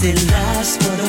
They lasts for the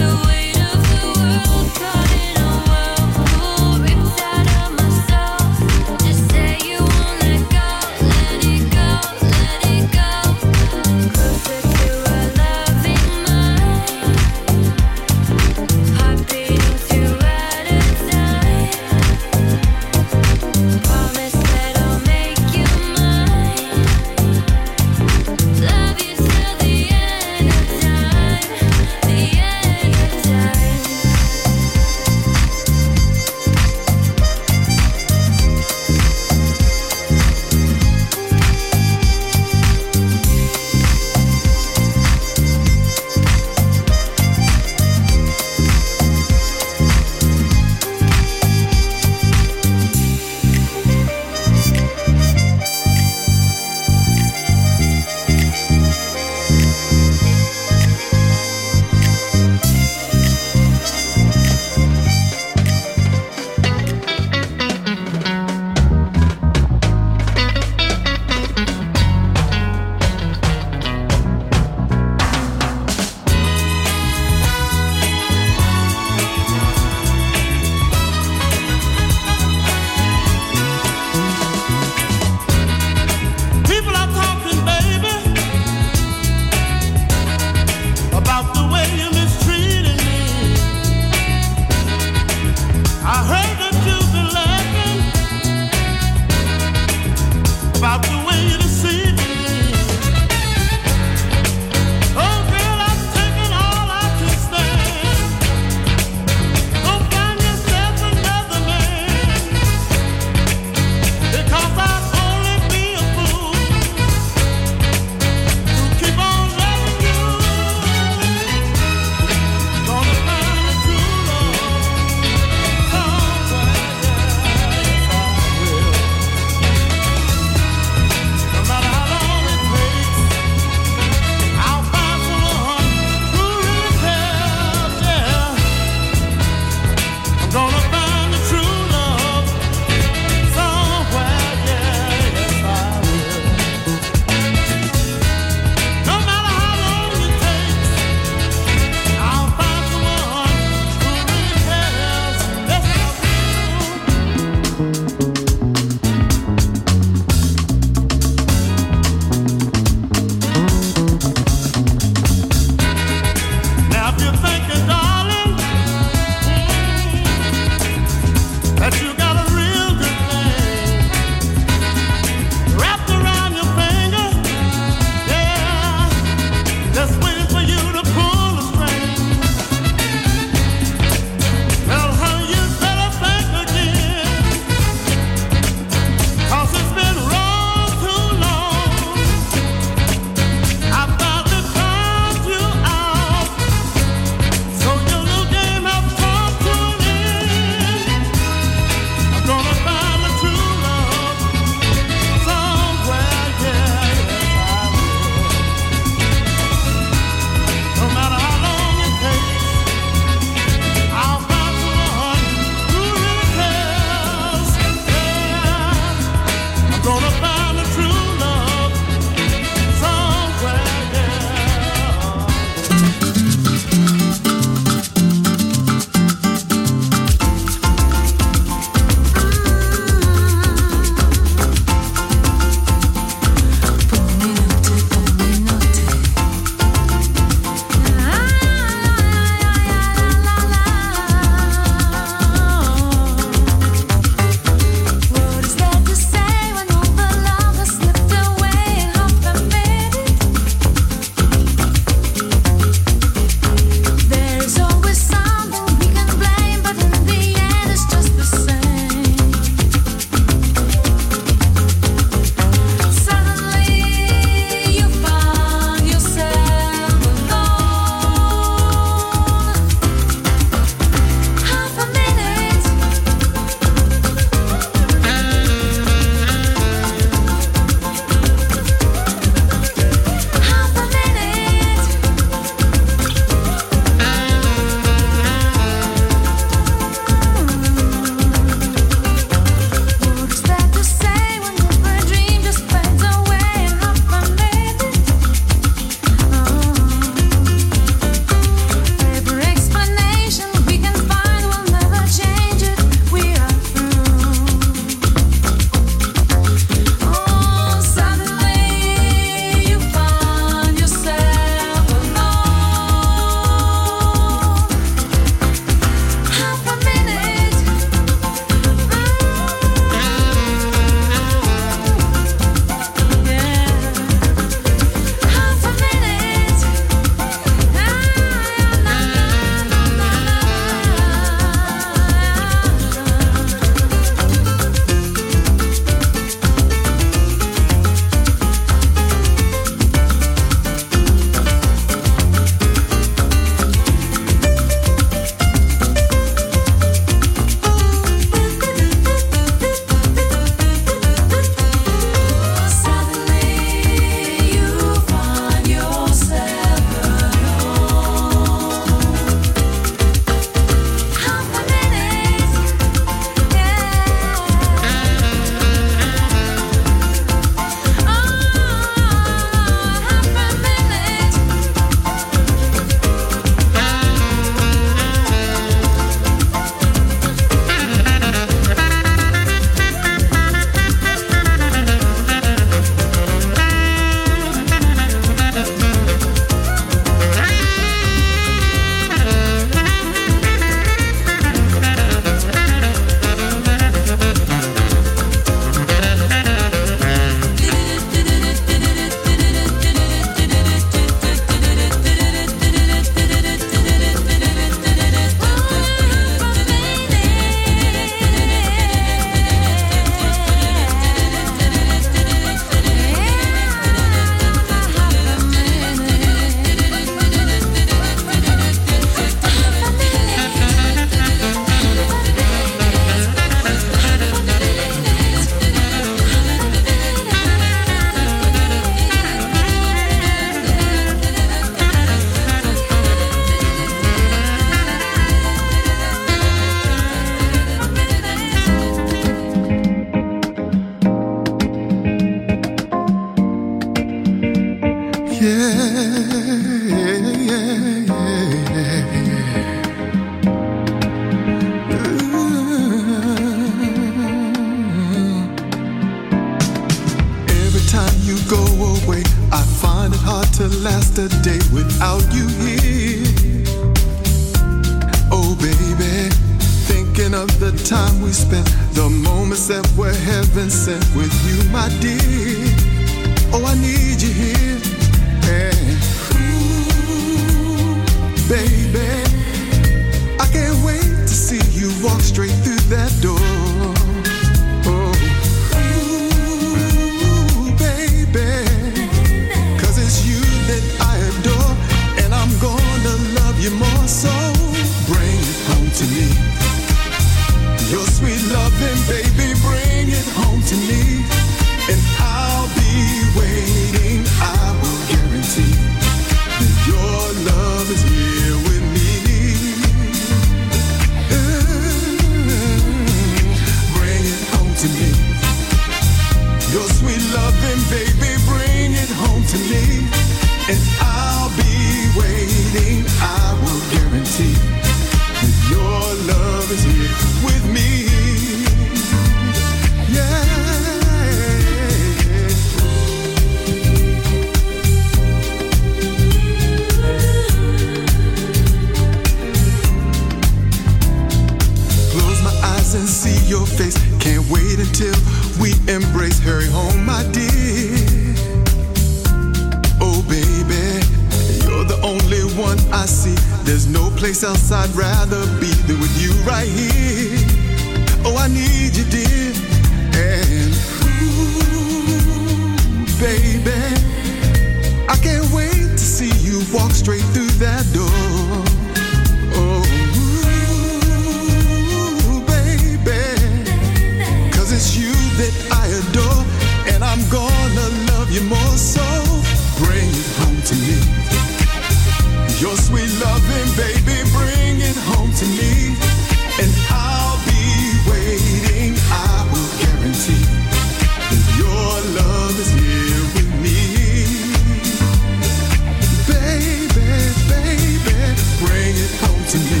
home to me.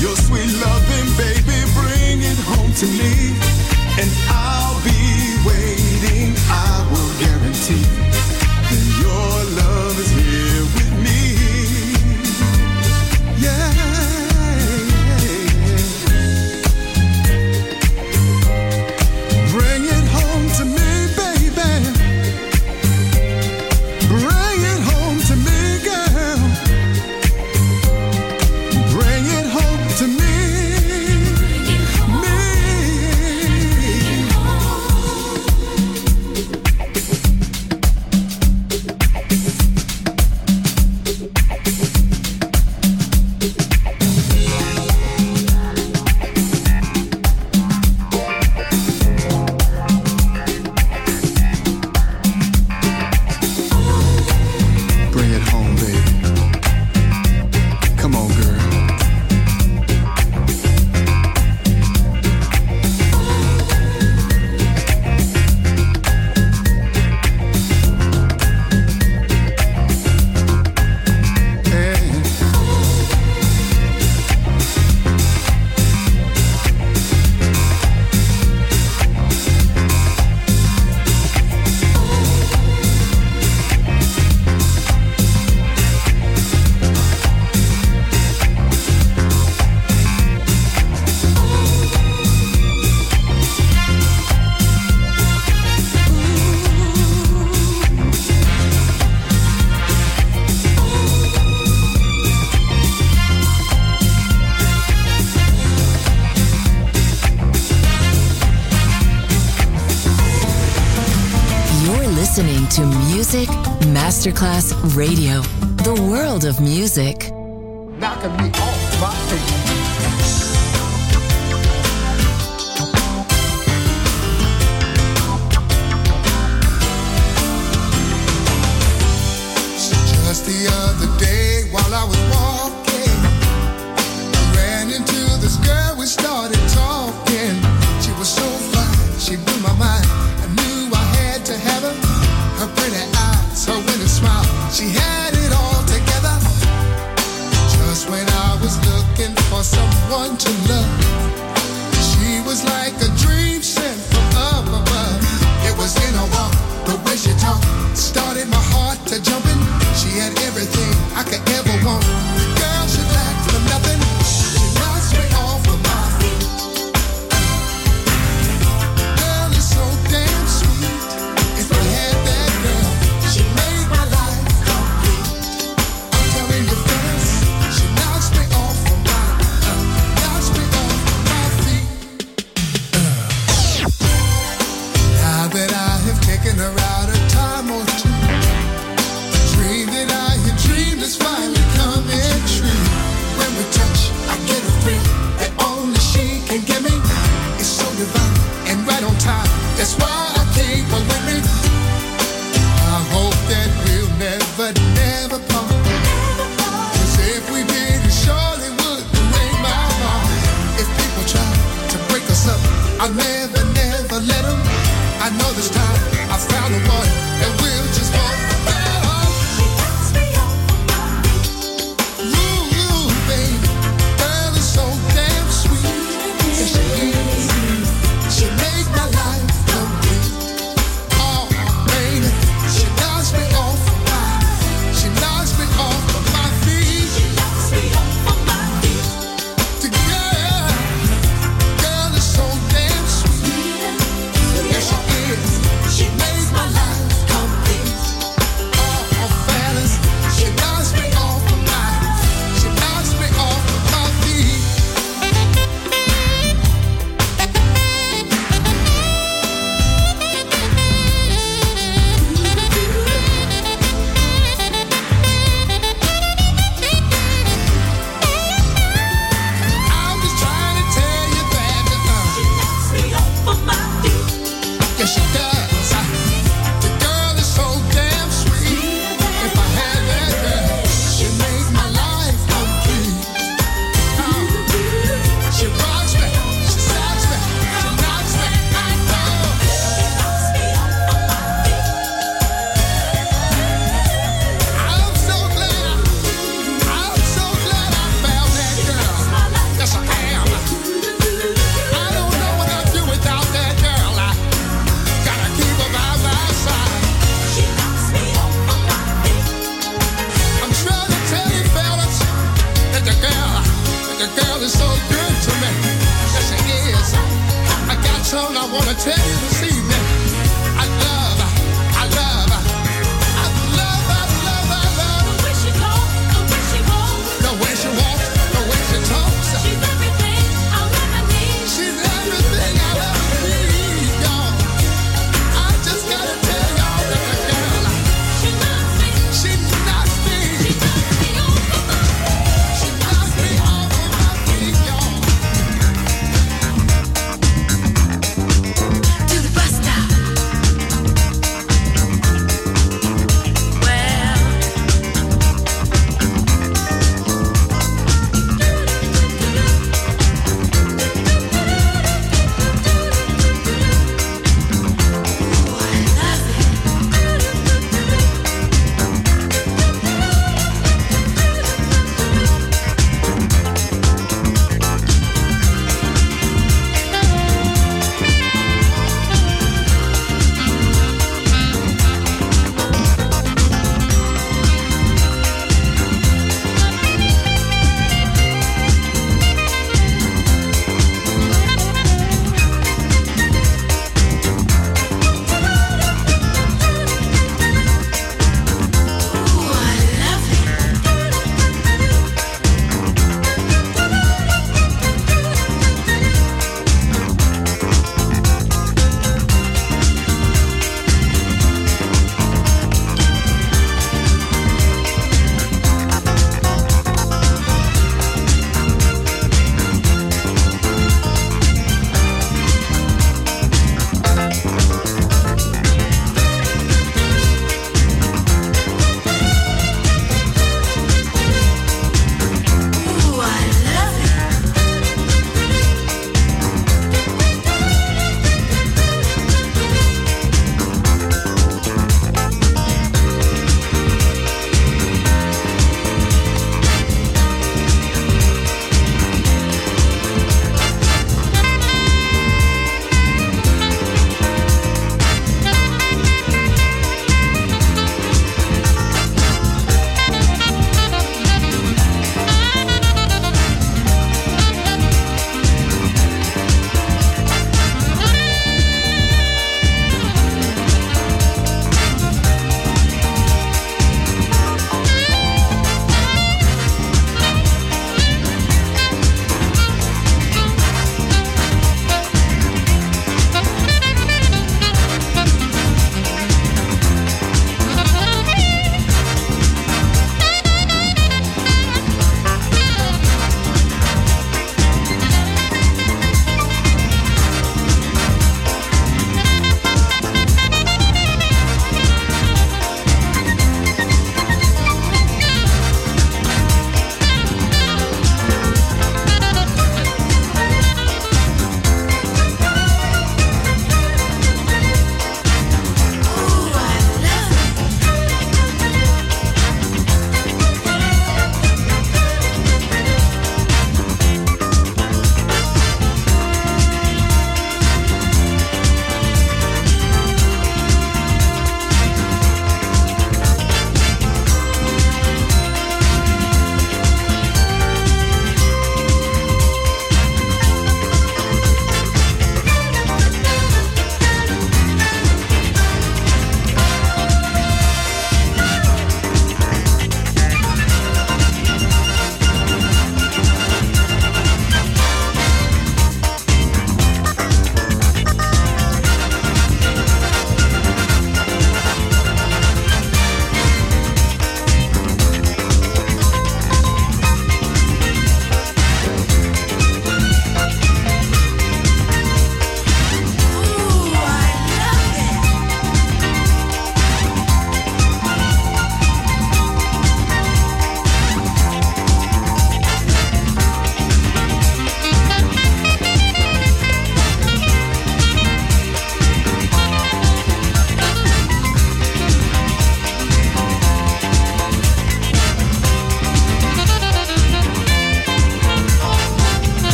Your sweet loving, baby, bring it home to me. And I'll be Music Masterclass Radio, the world of music. Knocking me off my feet. Just the other day while I was walking. I ran into this girl, we started talking. She was so fine, she blew my mind. one to love. She was like.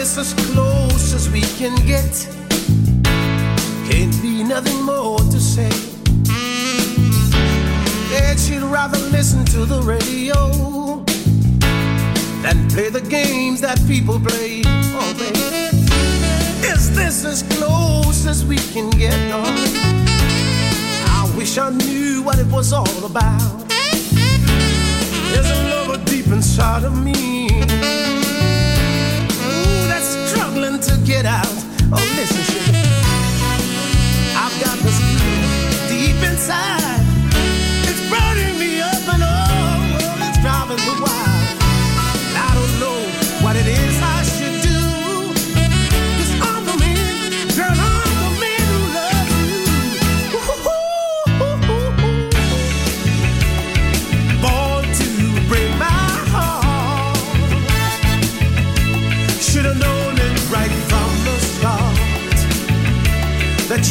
This as close as we can get. Can't be nothing more to say. And she'd rather listen to the radio than play the games that people play. Oh, baby. Is this as close as we can get, darling? I wish I knew what it was all about. There's a lover deep inside of me. To get out. Oh, listen, sugar. I've got this deep inside.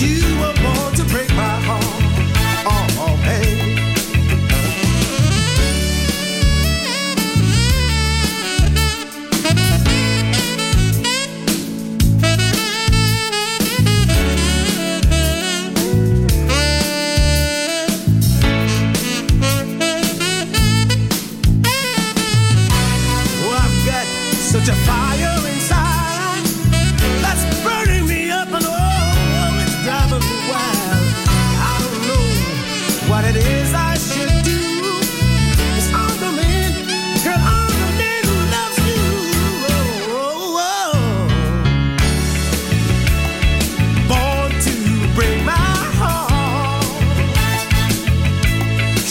You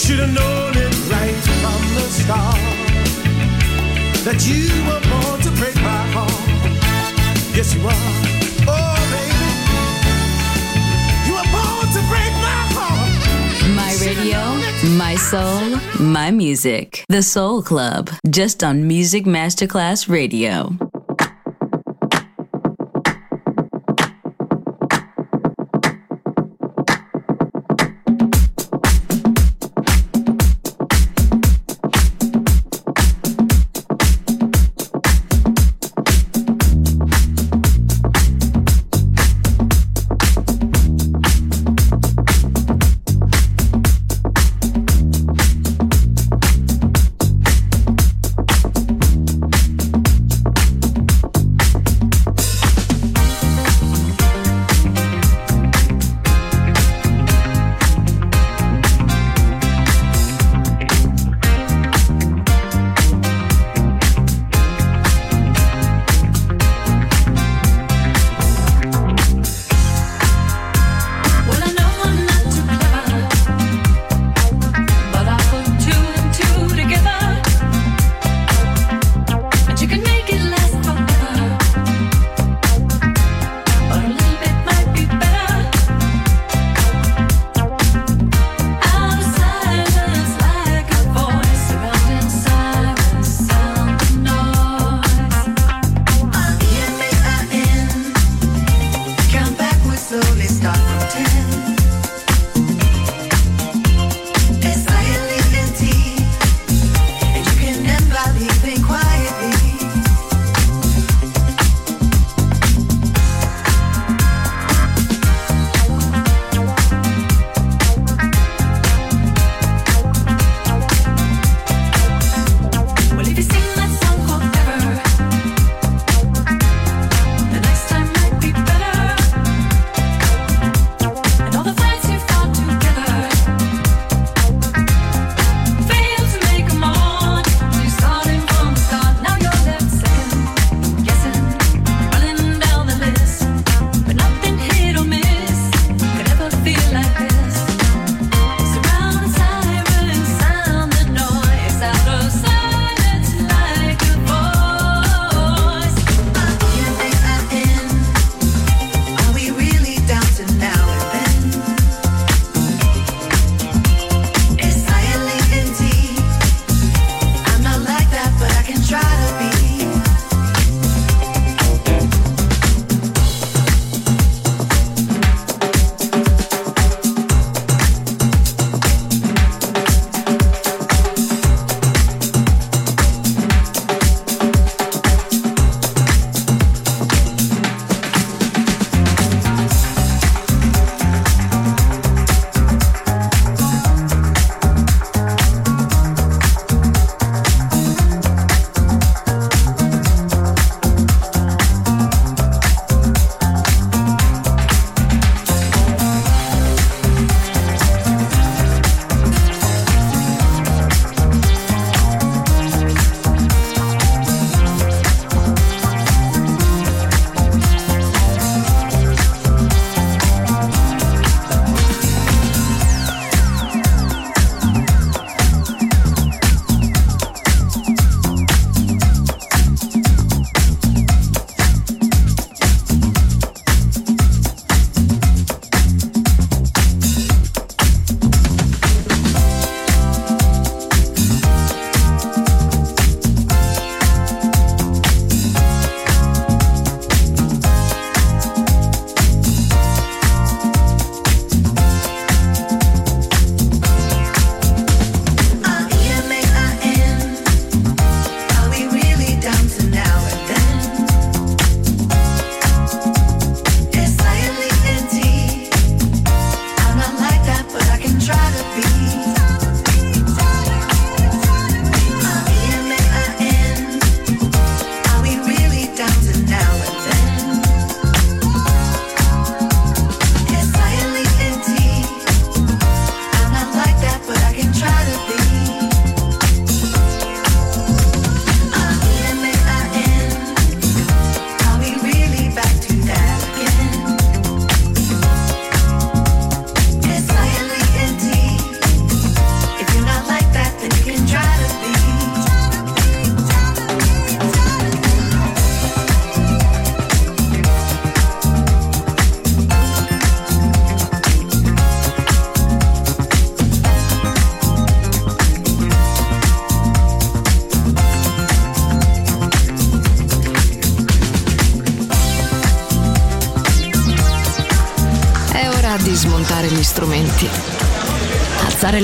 Should've known it right from the start that you were born to break my heart. Yes, you are. Oh, baby, you were born to break my heart. My radio, my soul, my music. The Soul Club, just on Music Masterclass Radio.